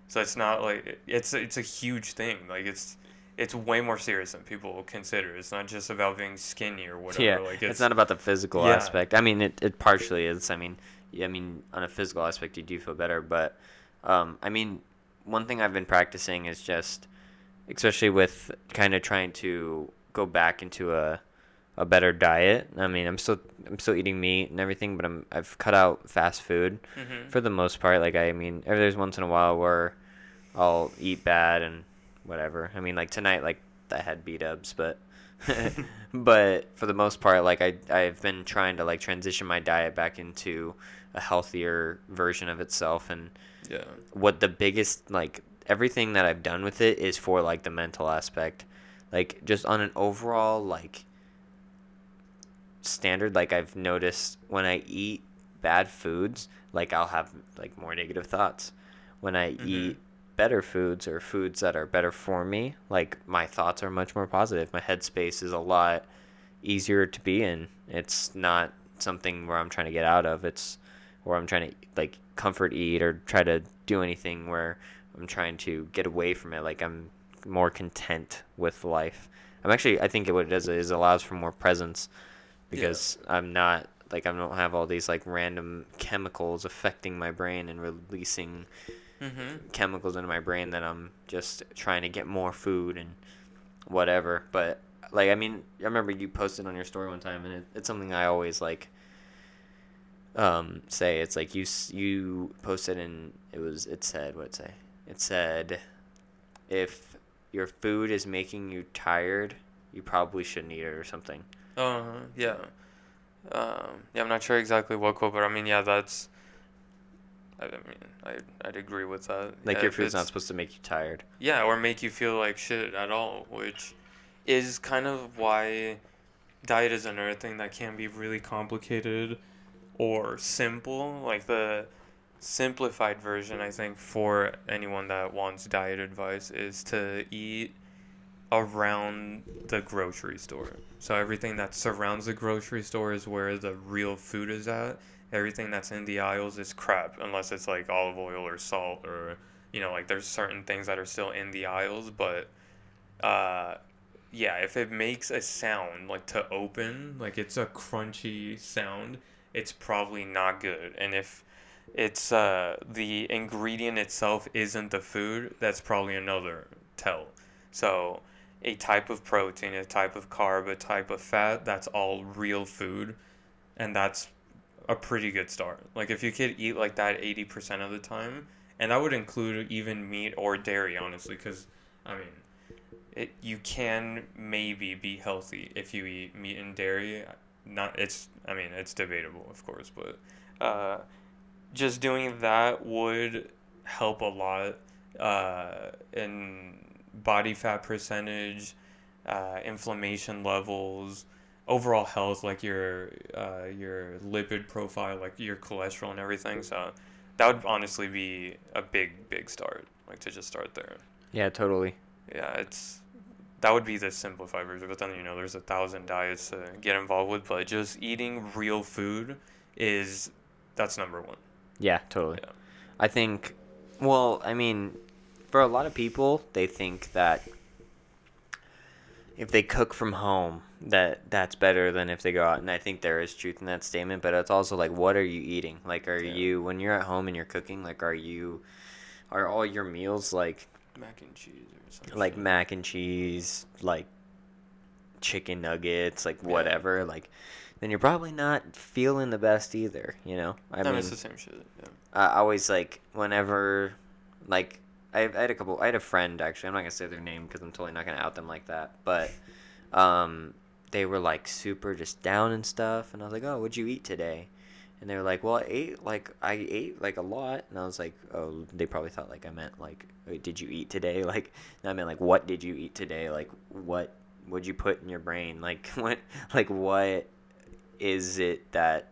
S2: So it's not like it's it's a huge thing. Like it's it's way more serious than people consider. It's not just about being skinny or whatever.
S1: yeah
S2: like
S1: it's, not about the physical
S2: Yeah.
S1: aspect i mean it, it partially is i mean yeah, i mean on a physical aspect you do feel better but um, i mean one thing i've been practicing is just especially with kind of trying to go back into a a better diet. I mean i'm still i'm still eating meat and everything but i'm i've cut out fast food
S2: hmm
S1: for the most part. Like i mean every there's once in a while where i'll eat bad and whatever. I mean like tonight like i had b-dubs but but for the most part like i i've been trying to like transition my diet back into a healthier version of itself. And
S2: Yeah.
S1: what the biggest like everything that I've done with it is for like the mental aspect. Like just on an overall like standard like I've noticed when I eat bad foods, like I'll have like more negative thoughts. When I
S2: Mhm.
S1: eat better foods or foods that are better for me, like my thoughts are much more positive. My headspace is a lot easier to be in. It's not something where I'm trying to get out of. It's where I'm trying to like comfort eat or try to do anything where I'm trying to get away from it. Like I'm more content with life. I'm actually I think what it does is allows for more presence because I'm not like I don't have all these like random chemicals affecting my brain and releasing
S2: hmm
S1: chemicals into my brain that I'm just trying to get more food and whatever. But like I mean, I remember you posted on your story one time, and it, it's something I always like um, say. It's like you you posted and it was it said what it say? It said if your food is making you tired, you probably shouldn't eat it or something.
S2: Uh, yeah. Um, yeah, I'm not sure exactly what quote, but I mean, yeah, that's. I mean, I I'd agree with that.
S1: Like
S2: Yeah,
S1: your food's not supposed to make you tired.
S2: Yeah, or make you feel like shit at all, which is kind of why diet is another thing that can be really complicated or simple. Like the simplified version, I think, for anyone that wants diet advice is to eat around the grocery store. So everything that surrounds the grocery store is where the real food is at. Everything that's in the aisles is crap unless it's like olive oil or salt or you know like there's certain things that are still in the aisles but uh yeah if it makes a sound like to open like it's a crunchy sound it's probably not good and if it's uh the ingredient itself isn't the food that's probably another tell so a type of protein a type of carb a type of fat that's all real food and that's a pretty good start like if you could eat like that 80% of the time and that would include even meat or dairy honestly because i mean it you can maybe be healthy if you eat meat and dairy. Not it's I mean it's debatable of course, but uh, just doing that would help a lot uh, in body fat percentage, uh, inflammation levels, overall health, like your uh, your lipid profile, like your cholesterol and everything. So that would honestly be a big big start, like to just start there.
S1: Yeah, totally.
S2: Yeah, it's that would be the simplified version. But then you know, there's a thousand diets to get involved with, but just eating real food is that's number one.
S1: Yeah, totally.
S2: Yeah.
S1: I think, well, I mean, for a lot of people, they think that if they cook from home, that that's better than if they go out. And I think there is truth in that statement, but it's also like, what are you eating? Like, are
S2: Yeah.
S1: you when you're at home and you're cooking? Like, are you are all your meals like
S2: Mac and cheese or something.
S1: like mac and cheese, like chicken nuggets, like whatever? Like, then you're probably not feeling the best either. You know, I
S2: no,
S1: mean,
S2: it's the same shit. Yeah.
S1: I always like whenever like I, had a couple I had a friend actually. I'm not gonna say their name because I'm totally not gonna out them like that. But um they were like super just down and stuff. And I was like oh what'd you eat today? And they were like well I ate like I ate like a lot. And I was like oh they probably thought like I meant like did you eat today? Like I meant like what did you eat today? Like what would you put in your brain? Like what like what is it that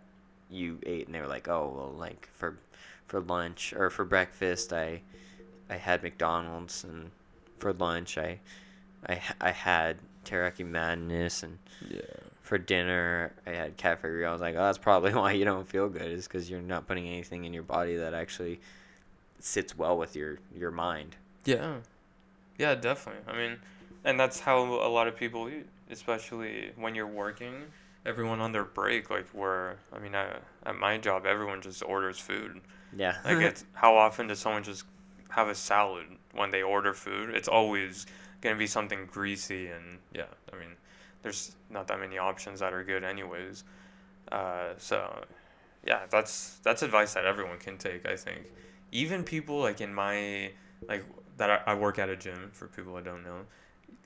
S1: you ate? And they were like oh well like for for lunch or for breakfast I I had McDonald's and for lunch I I I had teriyaki madness and
S2: Yeah.
S1: for dinner I had cafe rio. I was like, oh, that's probably why you don't feel good is because you're not putting anything in your body that actually sits well with your your mind.
S2: Yeah. Yeah, definitely. I mean, and that's how a lot of people eat, especially when you're working. Everyone on their break, like where, I mean, I, at my job, everyone just orders food.
S1: Yeah,
S2: Like, it's how often does someone just have a salad when they order food? It's always gonna be something greasy, and yeah, I mean, there's not that many options that are good, anyways. Uh, so, yeah, that's that's advice that everyone can take. I think, even people like in my like that I, I work at a gym for people I don't know.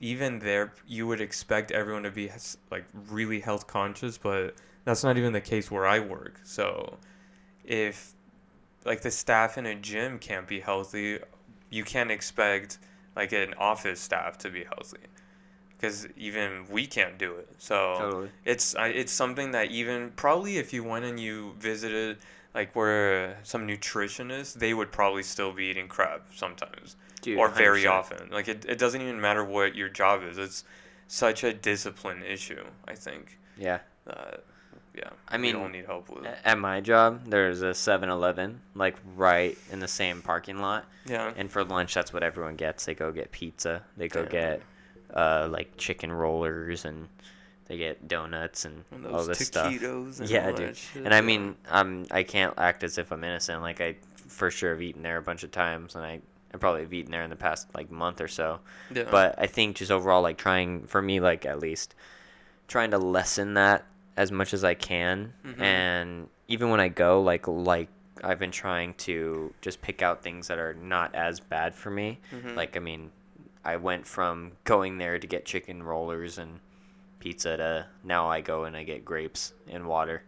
S2: Even there, you would expect everyone to be like really health conscious, but that's not even the case where I work. So, if like the staff in a gym can't be healthy, you can't expect like an office staff to be healthy because even we can't do it. So
S1: Totally.
S2: it's I, it's something that even probably if you went and you visited like where some nutritionists, they would probably still be eating crap sometimes
S1: Dude,
S2: or very
S1: 100%.
S2: often. Like it, it doesn't even matter what your job is. It's such a discipline issue. I think.
S1: Yeah.
S2: Uh, yeah.
S1: I
S2: we
S1: mean,
S2: don't need help with.
S1: At my job, there's a 7-Eleven like right in the same parking lot.
S2: Yeah.
S1: And for lunch, that's what everyone gets. They go get pizza. They go
S2: Yeah.
S1: get uh, like chicken rollers and they get donuts and,
S2: And
S1: all this stuff.
S2: and
S1: Yeah, dude.
S2: shit,
S1: And I mean, um, I can't act as if I'm innocent. Like I for sure have eaten there a bunch of times, and I, I probably have eaten there in the past like month or so.
S2: Yeah.
S1: But I think just overall, like trying for me, like at least trying to lessen that as much as I can,
S2: Mhm.
S1: and even when I go, like like I've been trying to just pick out things that are not as bad for me.
S2: Mhm.
S1: Like I mean, I went from going there to get chicken rollers and pizza to now I go and I get grapes and water,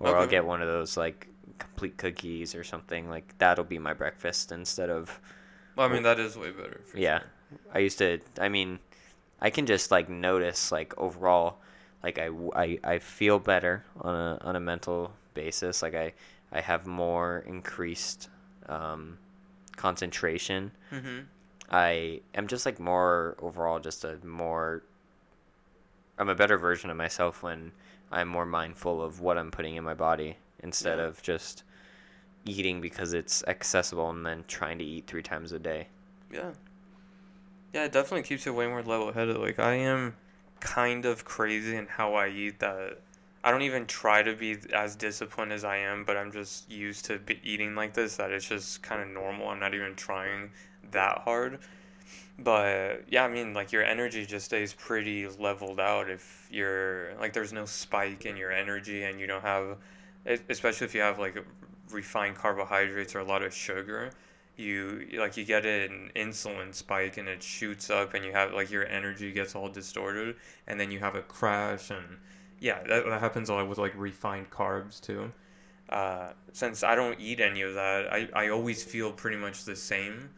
S1: or I'll get one of those like complete cookies or something. Like that'll be my breakfast instead of
S2: Well, I mean, that is way better. For
S1: yeah.
S2: sure.
S1: I used to. I mean, I can just like notice like overall, like I, I, I feel better on a on a mental basis. Like I I have more increased um, concentration.
S2: Mhm.
S1: I am just like more overall, just a more. I'm a better version of myself when I'm more mindful of what I'm putting in my body instead
S2: Yeah.
S1: of just eating because it's accessible and then trying to eat three times a day.
S2: Yeah. Yeah, it definitely keeps you way more level headed. Like I am kind of crazy in how I eat that I don't even try to be as disciplined as I am, but I'm just used to eating like this that it's just kind of normal. I'm not even trying that hard. But yeah, I mean, like your energy just stays pretty leveled out if you're like there's no spike in your energy and you don't have, especially if you have like refined carbohydrates or a lot of sugar, you like you get an insulin spike and it shoots up and you have like your energy gets all distorted and then you have a crash and yeah that, that happens a lot with like refined carbs too. Uh, since i don't eat any of that I, I always feel pretty much the same.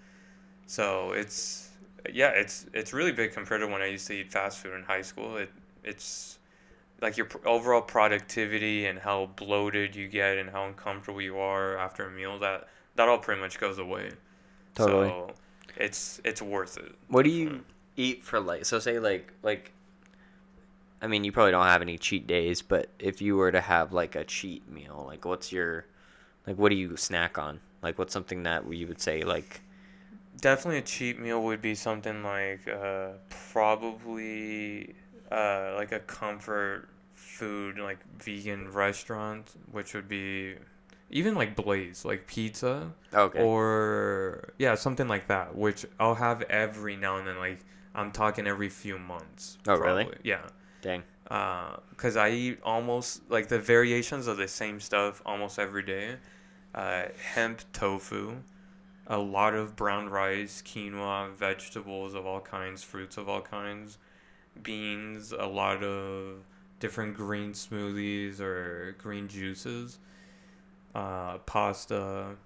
S2: So it's yeah it's it's really big compared to when i used to eat fast food in high school. It it's like your overall productivity and how bloated you get and how uncomfortable you are after a meal that that all pretty much goes away.
S1: Totally.
S2: So it's it's worth it.
S1: What do you eat for like? So say like like. I mean, you probably don't have any cheat days, but if you were to have like a cheat meal, like what's your, like what do you snack on? Like what's something that you would say like,
S2: Definitely a cheat meal would be something like uh, probably uh, like a comfort food like vegan restaurant, which would be even like Blaze, like pizza.
S1: okay,
S2: or yeah something like that which i'll have every now and then like i'm talking every few months
S1: Oh, really?
S2: yeah.
S1: Dang,
S2: because i eat almost like the variations of the same stuff almost every day. Uh, hemp tofu a lot of brown rice quinoa vegetables of all kinds fruits of all kinds beans a lot of different green smoothies or green juices uh, pasta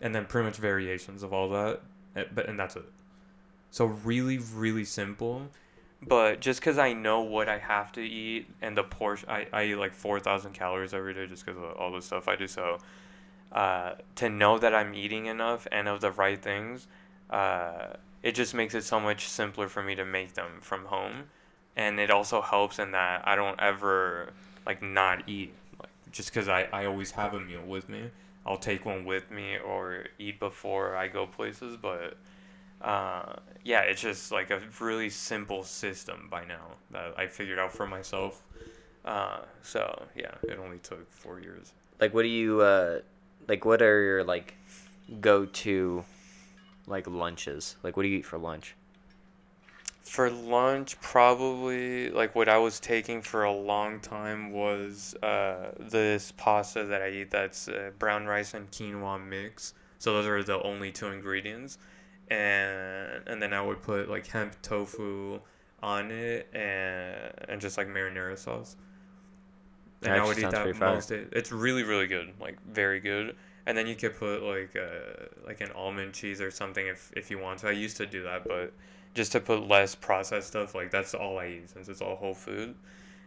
S2: and then pretty much variations of all that eh, but and that's it. So really really simple but just because i know what i have to eat and the portion i, I eat like 4000 calories every day just because of all the stuff i do so uh, to know that i'm eating enough and of the right things uh, it just makes it so much simpler for me to make them from home and it also helps in that i don't ever like not eat just because I, I always have a meal with me I'll take one with me or eat before I go places. But uh, yeah, it's just like a really simple system by now that I figured out for myself. Uh, so yeah, it only took four years.
S1: like what do you uh, like what are your like go to, like lunches? Like what do you eat for lunch?
S2: For lunch, probably like what I was taking for a long time was uh, this pasta that I eat that's uh, brown rice and quinoa mix. So those are the only two ingredients, and and then I would put like hemp tofu on it and and just like marinara sauce. And I would eat that most days. It's really really good, like very good. And then you could put like uh, like an almond cheese or something if if you want to. I used to do that, but just to put less processed stuff like that's all i eat since it's all whole food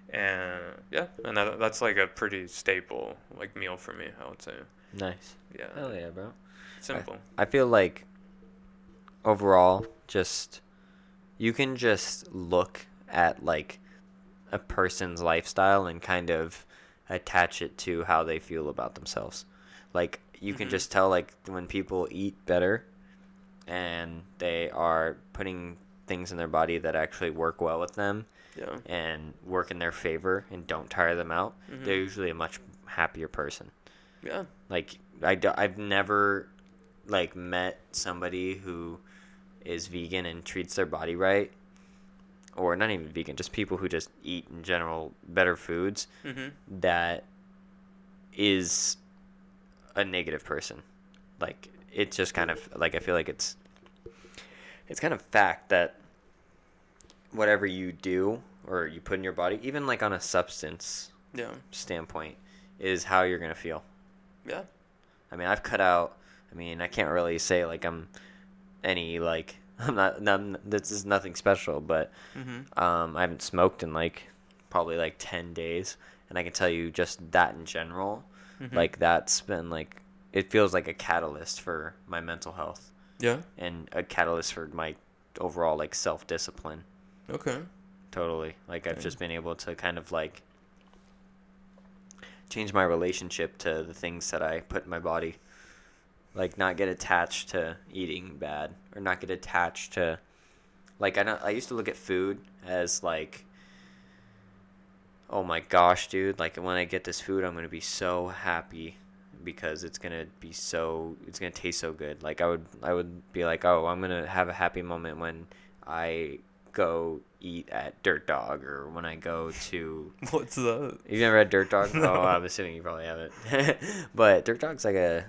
S2: and yeah and that, that's like a pretty staple like meal for me i would say
S1: Nice.
S2: yeah
S1: Hell yeah, bro.
S2: simple
S1: I feel like overall, just you can just look at like a person's lifestyle and kind of attach it to how they feel about themselves. Like you can
S2: Mhm.
S1: just tell like when people eat better and they are putting things in their body that actually work well with them
S2: yeah
S1: and work in their favor and don't tire them out,
S2: Mhm.
S1: they're usually a much happier person
S2: yeah
S1: like I do, I've never like met somebody who is vegan and treats their body right or not even vegan just people who just eat in general better foods
S2: mm-hmm.
S1: that is a negative person like it's just kind of like I feel like it's it's kind of fact that whatever you do or you put in your body even like on a substance
S2: yeah
S1: standpoint is how you're going to feel
S2: yeah
S1: I mean, I've cut out. I mean, I can't really say like I'm any like I'm not. none this is nothing special, but
S2: mm-hmm.
S1: um, I haven't smoked in like probably like ten days, and I can tell you just that in general,
S2: Mhm.
S1: like that's been like it feels like a catalyst for my mental health.
S2: Yeah.
S1: And a catalyst for my overall like self discipline.
S2: okay.
S1: Totally, like I've just been able to kind of like change my relationship to the things that I put in my body. Like not get attached to eating bad or not get attached to like I know, I used to look at food as like oh my gosh, dude, like when I get this food I'm going to be so happy because it's going to be so it's going to taste so good. Like I would I would be like, "Oh, I'm going to have a happy moment when I go eat at Dirt Dog or when I go to
S2: what's that
S1: You've never had Dirt Dog? oh, I'm assuming you probably haven't. but Dirt Dog's like a,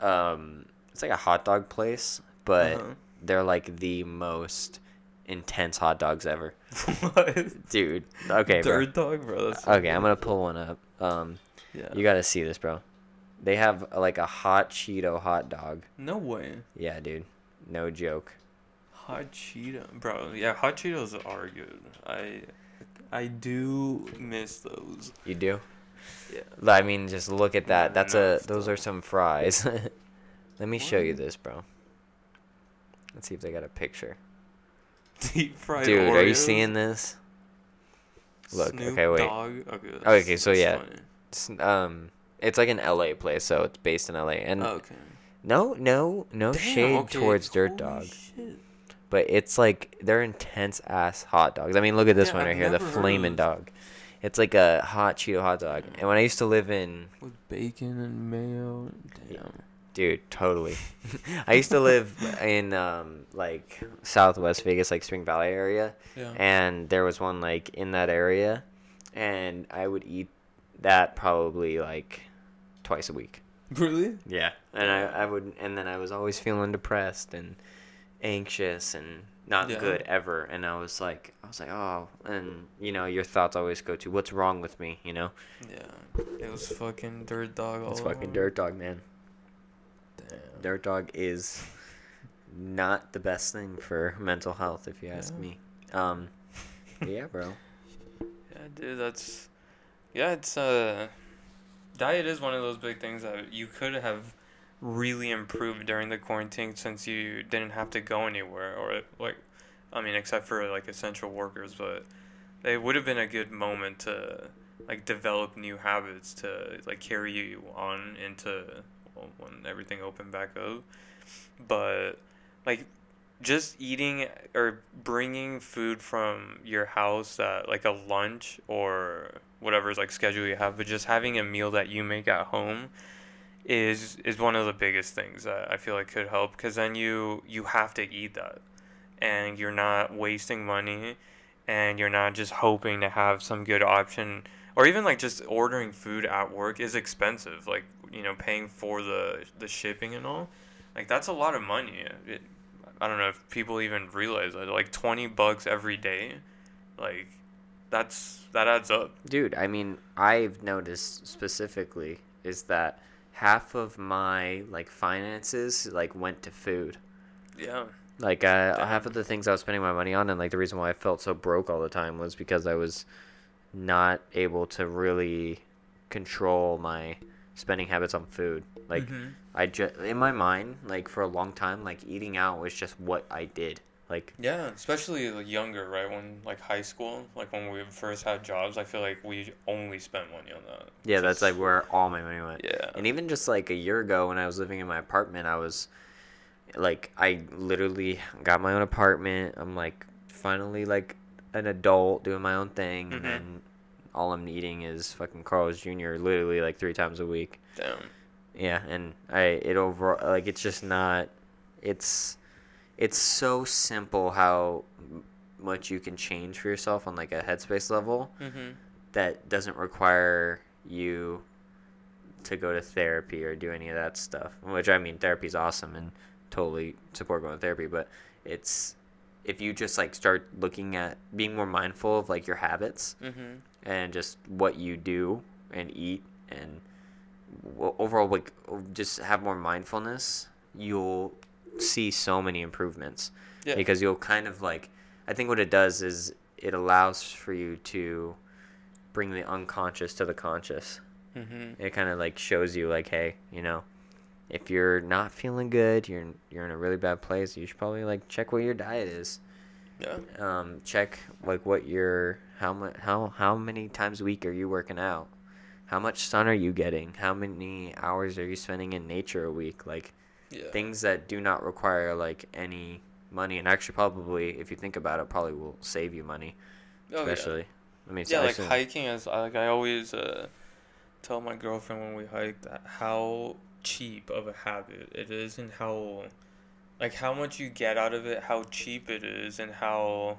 S1: um, it's like a hot dog place, but
S2: Uh-huh.
S1: they're like the most intense hot dogs ever,
S2: what?
S1: dude. Okay, bro.
S2: Dirt dog, bro.
S1: Okay, I'm gonna pull one up. Um,
S2: Yeah.
S1: you gotta see this, bro. They have like a hot Cheeto hot dog.
S2: No way.
S1: Yeah, dude. No joke.
S2: Hot Cheeto, bro. Yeah, hot Cheetos are good. I, I do miss those.
S1: You do?
S2: Yeah.
S1: I mean, just look at that. That's a. Those are some fries. Let me show you this, bro. Let's see if they got a picture.
S2: Deep fried.
S1: Dude, are you seeing this? Look,
S2: Snoop
S1: okay, wait.
S2: Dogg? Okay.
S1: okay, so yeah.
S2: funny.
S1: Um, it's like an LA place, so it's based in LA. And
S2: Okay.
S1: no, no, no
S2: Damn,
S1: shade
S2: okay,
S1: towards Dirt
S2: holy
S1: Dog,
S2: shit.
S1: but it's like they're intense ass hot dogs. I mean, look at this
S2: Yeah,
S1: one
S2: I've
S1: right here, the flaming dog. It's like a hot Cheeto hot dog. And when I used to live in
S2: With bacon and mayo. Damn.
S1: Dude, totally. I used to live in um like Southwest Vegas, like Spring Valley area,
S2: Yeah.
S1: and there was one like in that area, and I would eat that probably like twice a week.
S2: really?
S1: Yeah, and I I would, and then I was always feeling depressed and anxious and not
S2: Yeah.
S1: good ever, and I was like, I was like, oh, and you know, your thoughts always go to what's wrong with me, you know?
S2: Yeah. It was fucking Dirt Dog.
S1: It's fucking
S2: over.
S1: Dirt Dog, man.
S2: Damn.
S1: Dirt Dog is not the best thing for mental health, if you ask
S2: Yeah.
S1: me. Um, yeah, bro.
S2: Yeah, dude, that's yeah, it's uh diet is one of those big things that you could have really improved during the quarantine since you didn't have to go anywhere or like I mean except for like essential workers, but it would have been a good moment to like develop new habits to like carry you on into when everything opened back up. But like just eating or bringing food from your house at like a lunch or whatever's like schedule you have, but just having a meal that you make at home is is one of the biggest things that I feel like could help because then you you have to eat that. And you're not wasting money and you're not just hoping to have some good option or even like just ordering food at work is expensive like you know paying for the the shipping and all. Like that's a lot of money. It, i don't know if people even realize that like 20 bucks every day like that's that adds up
S1: Dude, I mean, I've noticed specifically is that half of my like finances like went to food.
S2: yeah
S1: Like uh, half of the things I was spending my money on, and like the reason why I felt so broke all the time was because I was not able to really control my spending habits on food. Like
S2: Mhm.
S1: I just in my mind, like for a long time, like eating out was just what I did. Like
S2: yeah especially like younger right when like high school like when we first had jobs i feel like we only spent money on that
S1: yeah, that's like where all my money went.
S2: yeah
S1: And even just like a year ago when I was living in my apartment, I was like I literally got my own apartment. I'm like finally like an adult doing my own thing
S2: Mhm.
S1: and then all I'm eating is fucking Carl's Jr. literally like 3 times a week.
S2: damn
S1: Yeah, and I it over like it's just not it's it's so simple how much you can change for yourself on like a headspace level
S2: mm-hmm
S1: that doesn't require you to go to therapy or do any of that stuff. Which I mean, therapy's awesome and totally support going to therapy, but it's if you just like start looking at being more mindful of like your habits
S2: mm-hmm
S1: and just what you do and eat and overall like just have more mindfulness, you'll see so many improvements.
S2: Yeah.
S1: Because you'll kind of like i think what it does is it allows for you to bring the unconscious to the conscious.
S2: Mm-hmm.
S1: It kind of like shows you like hey you know if you're not feeling good you're you're in a really bad place you should probably like check what your diet is.
S2: Yeah.
S1: Um check like what your how much how how many times a week are you working out? How much sun are you getting? How many hours are you spending in nature a week? Like
S2: yeah
S1: things that do not require like any money and actually probably if you think about it probably will save you money
S2: Oh, yeah.
S1: especially i mean
S2: yeah, like hiking is like I always uh, tell my girlfriend when we hike that how cheap of a habit it is and how like how much you get out of it, how cheap it is, and how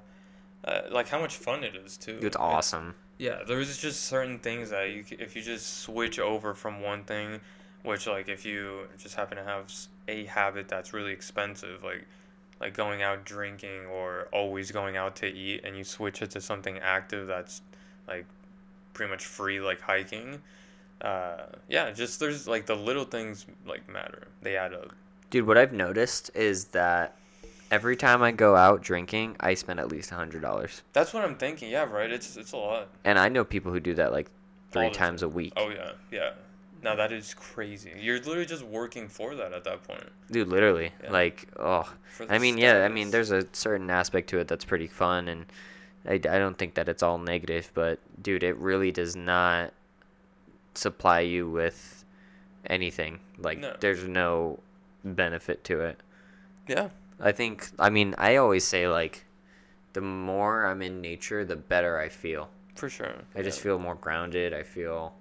S2: uh, like how much fun it is too.
S1: it's
S2: It-
S1: awesome
S2: yeah, there's just certain things that you if you just switch over from one thing, which like if you just happen to have a habit that's really expensive, like like going out drinking or always going out to eat, and you switch it to something active that's like pretty much free, like hiking. Uh, yeah, just there's like the little things like matter. They add up.
S1: Dude, what I've noticed is that every time I go out drinking, I spend at least a hundred dollars.
S2: That's what I'm thinking. Yeah, right. It's it's a lot.
S1: And I know people who do that like three times a week.
S2: Oh yeah, yeah. Now that is crazy. You're literally just working for that at that point.
S1: Dude, literally.
S2: Yeah.
S1: Like, oh. I mean, yeah, I mean, there's a certain aspect to it that's pretty fun, and I, I don't think that it's all negative, but dude, it really does not supply you with anything. Like,
S2: No.
S1: there's no benefit to it.
S2: Yeah.
S1: I think, I mean, I always say, like, the more I'm in nature, the better I feel.
S2: For sure.
S1: I just feel more grounded. I feel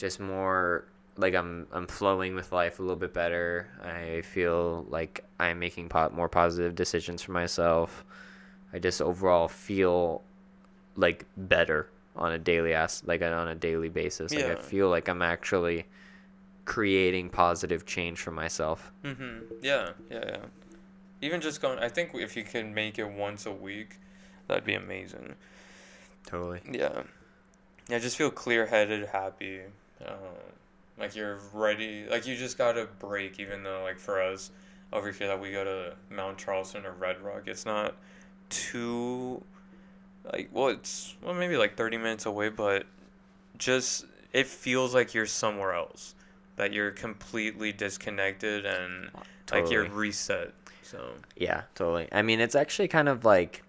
S1: just more like I'm I'm flowing with life a little bit better. I feel like I'm making po- more positive decisions for myself. I just overall feel like better on a daily as like on a daily basis. Like I feel like I'm actually creating positive change for myself.
S2: Mhm. Yeah. Yeah. Yeah. Even just going. I think if you can make it once a week, that'd be amazing.
S1: Totally.
S2: Yeah. Yeah. Just feel clear-headed, happy. Uh, like you're ready. Like you just got a break. Even though, like for us over here, that we go to Mount Charleston or Red Rock, it's not too. Like well, it's well maybe like thirty minutes away, but just it feels like you're somewhere else. That you're completely disconnected and like you're reset. So
S1: Yeah, totally. I mean, it's actually kind of like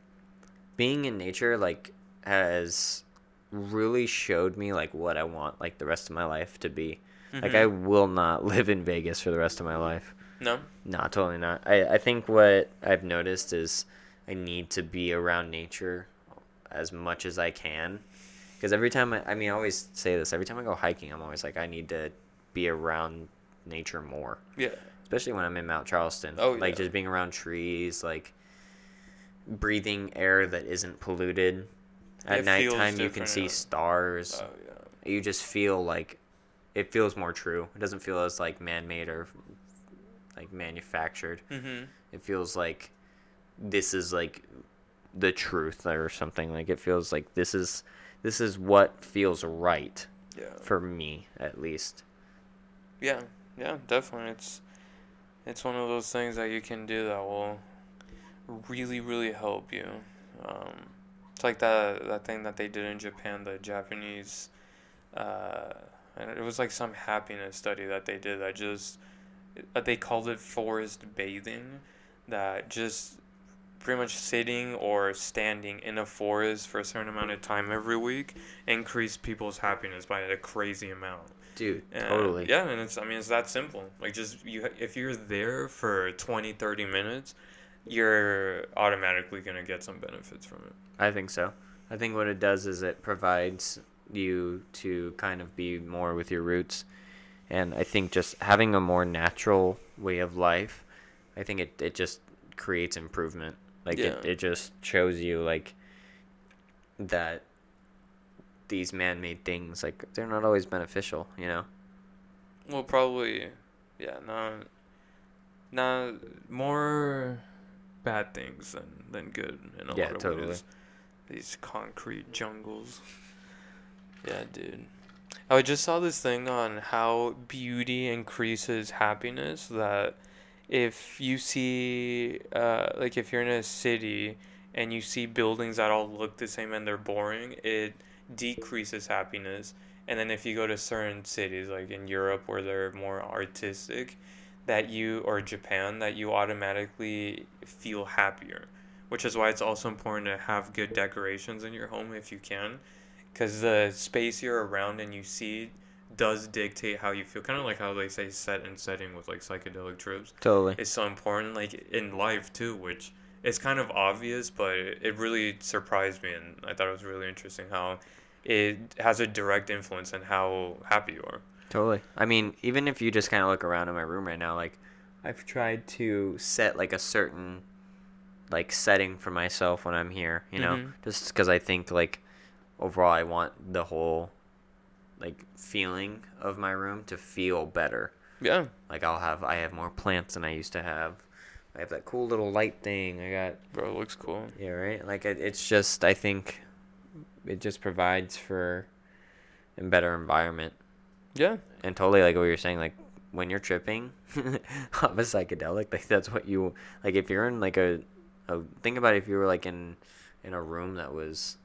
S1: being in nature like has really showed me like what I want like the rest of my life to be. Like I
S2: Mhm.
S1: will not live in Vegas for the rest of my life.
S2: no,
S1: No, totally not. I I think what I've noticed is I need to be around nature as much as I can. Because every time I, I mean, I always say this. Every time I go hiking, I'm always like, I need to be around nature more
S2: yeah,
S1: especially when I'm in Mount Charleston.
S2: Oh,
S1: like
S2: yeah.
S1: just being around trees, like breathing air that isn't polluted. At
S2: It
S1: nighttime, you can see
S2: yeah.
S1: stars.
S2: oh yeah,
S1: You just feel like it feels more true. It doesn't feel as like man-made or like manufactured.
S2: mhm,
S1: It feels like this is like the truth or something. Like it feels like this is this is what feels right
S2: yeah,
S1: for me at least.
S2: yeah, yeah, definitely. It's it's one of those things that you can do that will really, really help you. Um, it's like that that thing that they did in Japan, the Japanese. Uh, and it was like some happiness study that they did that just uh, they called it forest bathing that just pretty much sitting or standing in a forest for a certain amount of time every week increased people's happiness by a crazy amount
S1: Dude,
S2: and,
S1: totally.
S2: yeah and it's i mean it's that simple like just you if you're there for 20 30 minutes you're automatically going to get some benefits from it
S1: I think so. I think what it does is it provides you to kind of be more with your roots. And I think just having a more natural way of life, I think it, it just creates improvement. Like it, it just shows you like that these man made things like they're not always beneficial, you know?
S2: well probably yeah not not more bad things than than good in a
S1: Yeah,
S2: lot of
S1: totally.
S2: ways these concrete jungles yeah dude Oh, I just saw this thing on how beauty increases happiness. That if you see, uh, like, if you're in a city and you see buildings that all look the same and they're boring, it decreases happiness. And then if you go to certain cities, like in Europe where they're more artistic, that you, or Japan, that you automatically feel happier. Which is why it's also important to have good decorations in your home if you can because the space you're around and you see does dictate how you feel. Kind of like how they say set and setting with like psychedelic trips
S1: Totally.
S2: is so important, like in life too, which is kind of obvious, but it really surprised me, and I thought it was really interesting how it has a direct influence on how happy you are.
S1: Totally. I mean, even if you just kind of look around in my room right now, like I've tried to set like a certain like setting for myself when I'm here, you know,
S2: Mhm.
S1: just because I think like overall I want the whole like feeling of my room to feel better.
S2: Yeah.
S1: Like I'll have I have more plants than I used to have. I have that cool little light thing. I got
S2: Bro, it looks cool.
S1: yeah right. Like it, it's just I think it just provides for a better environment
S2: Yeah.
S1: and totally like what you're saying like when you're tripping off a psychedelic like that's what you like if you're in like a, a think about if you were like in in a room that was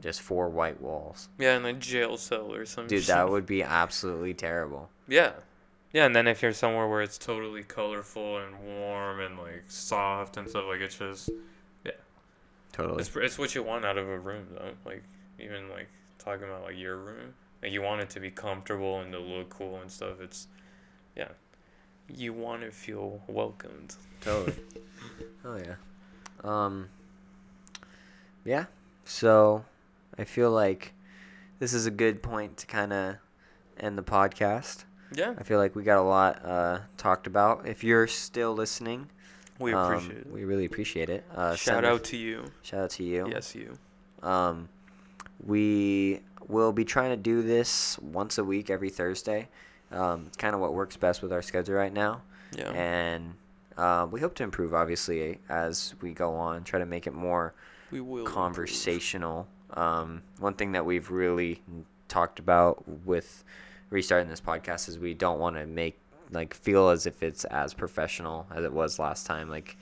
S1: just four white walls
S2: Yeah, in a jail cell or something.
S1: dude that would be absolutely terrible
S2: Yeah. Yeah, and then if you're somewhere where it's totally colorful and warm and like soft and stuff, like it's just yeah,
S1: totally
S2: it's it's what you want out of a room though. Like even like talking about like your room, like you want it to be comfortable and to look cool and stuff. It's yeah, you want to feel welcomed.
S1: totally oh yeah um yeah so i feel like this is a good point to kind of end the podcast
S2: Yeah,
S1: i feel like we got a lot uh talked about if you're still listening
S2: we
S1: um,
S2: appreciate it.
S1: we really appreciate it uh
S2: Shout out
S1: us-
S2: to you.
S1: shout out to you
S2: Yes, you.
S1: Um, we will be trying to do this once a week, every Thursday. Um, it's kind of what works best with our schedule right now,
S2: Yeah.
S1: and uh, we hope to improve, obviously, as we go on. Try to make it more
S2: we will
S1: conversational. Um, one thing that we've really talked about with restarting this podcast is we don't want to make like feel as if it's as professional as it was last time. Like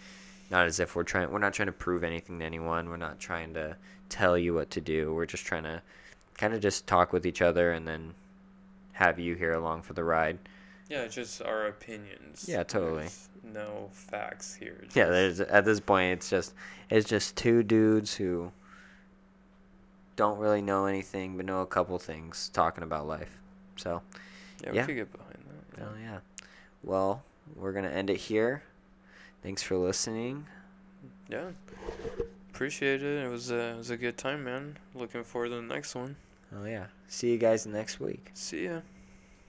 S1: not as if we're trying we're not trying to prove anything to anyone. We're not trying to tell you what to do. We're just trying to kind of just talk with each other and then have you here along for the ride.
S2: Yeah, just our opinions.
S1: Yeah, totally.
S2: There's no facts here.
S1: Yeah, there's at this point it's just it's just two dudes who don't really know anything but know a couple things talking about life. So,
S2: yeah, we
S1: yeah.
S2: could get behind that.
S1: oh yeah. Well, we're going to end it here. Thanks for listening.
S2: Yeah. Appreciate it. It was a, it was a good time, man. Looking forward to the next one.
S1: Oh yeah. See you guys next week.
S2: See ya.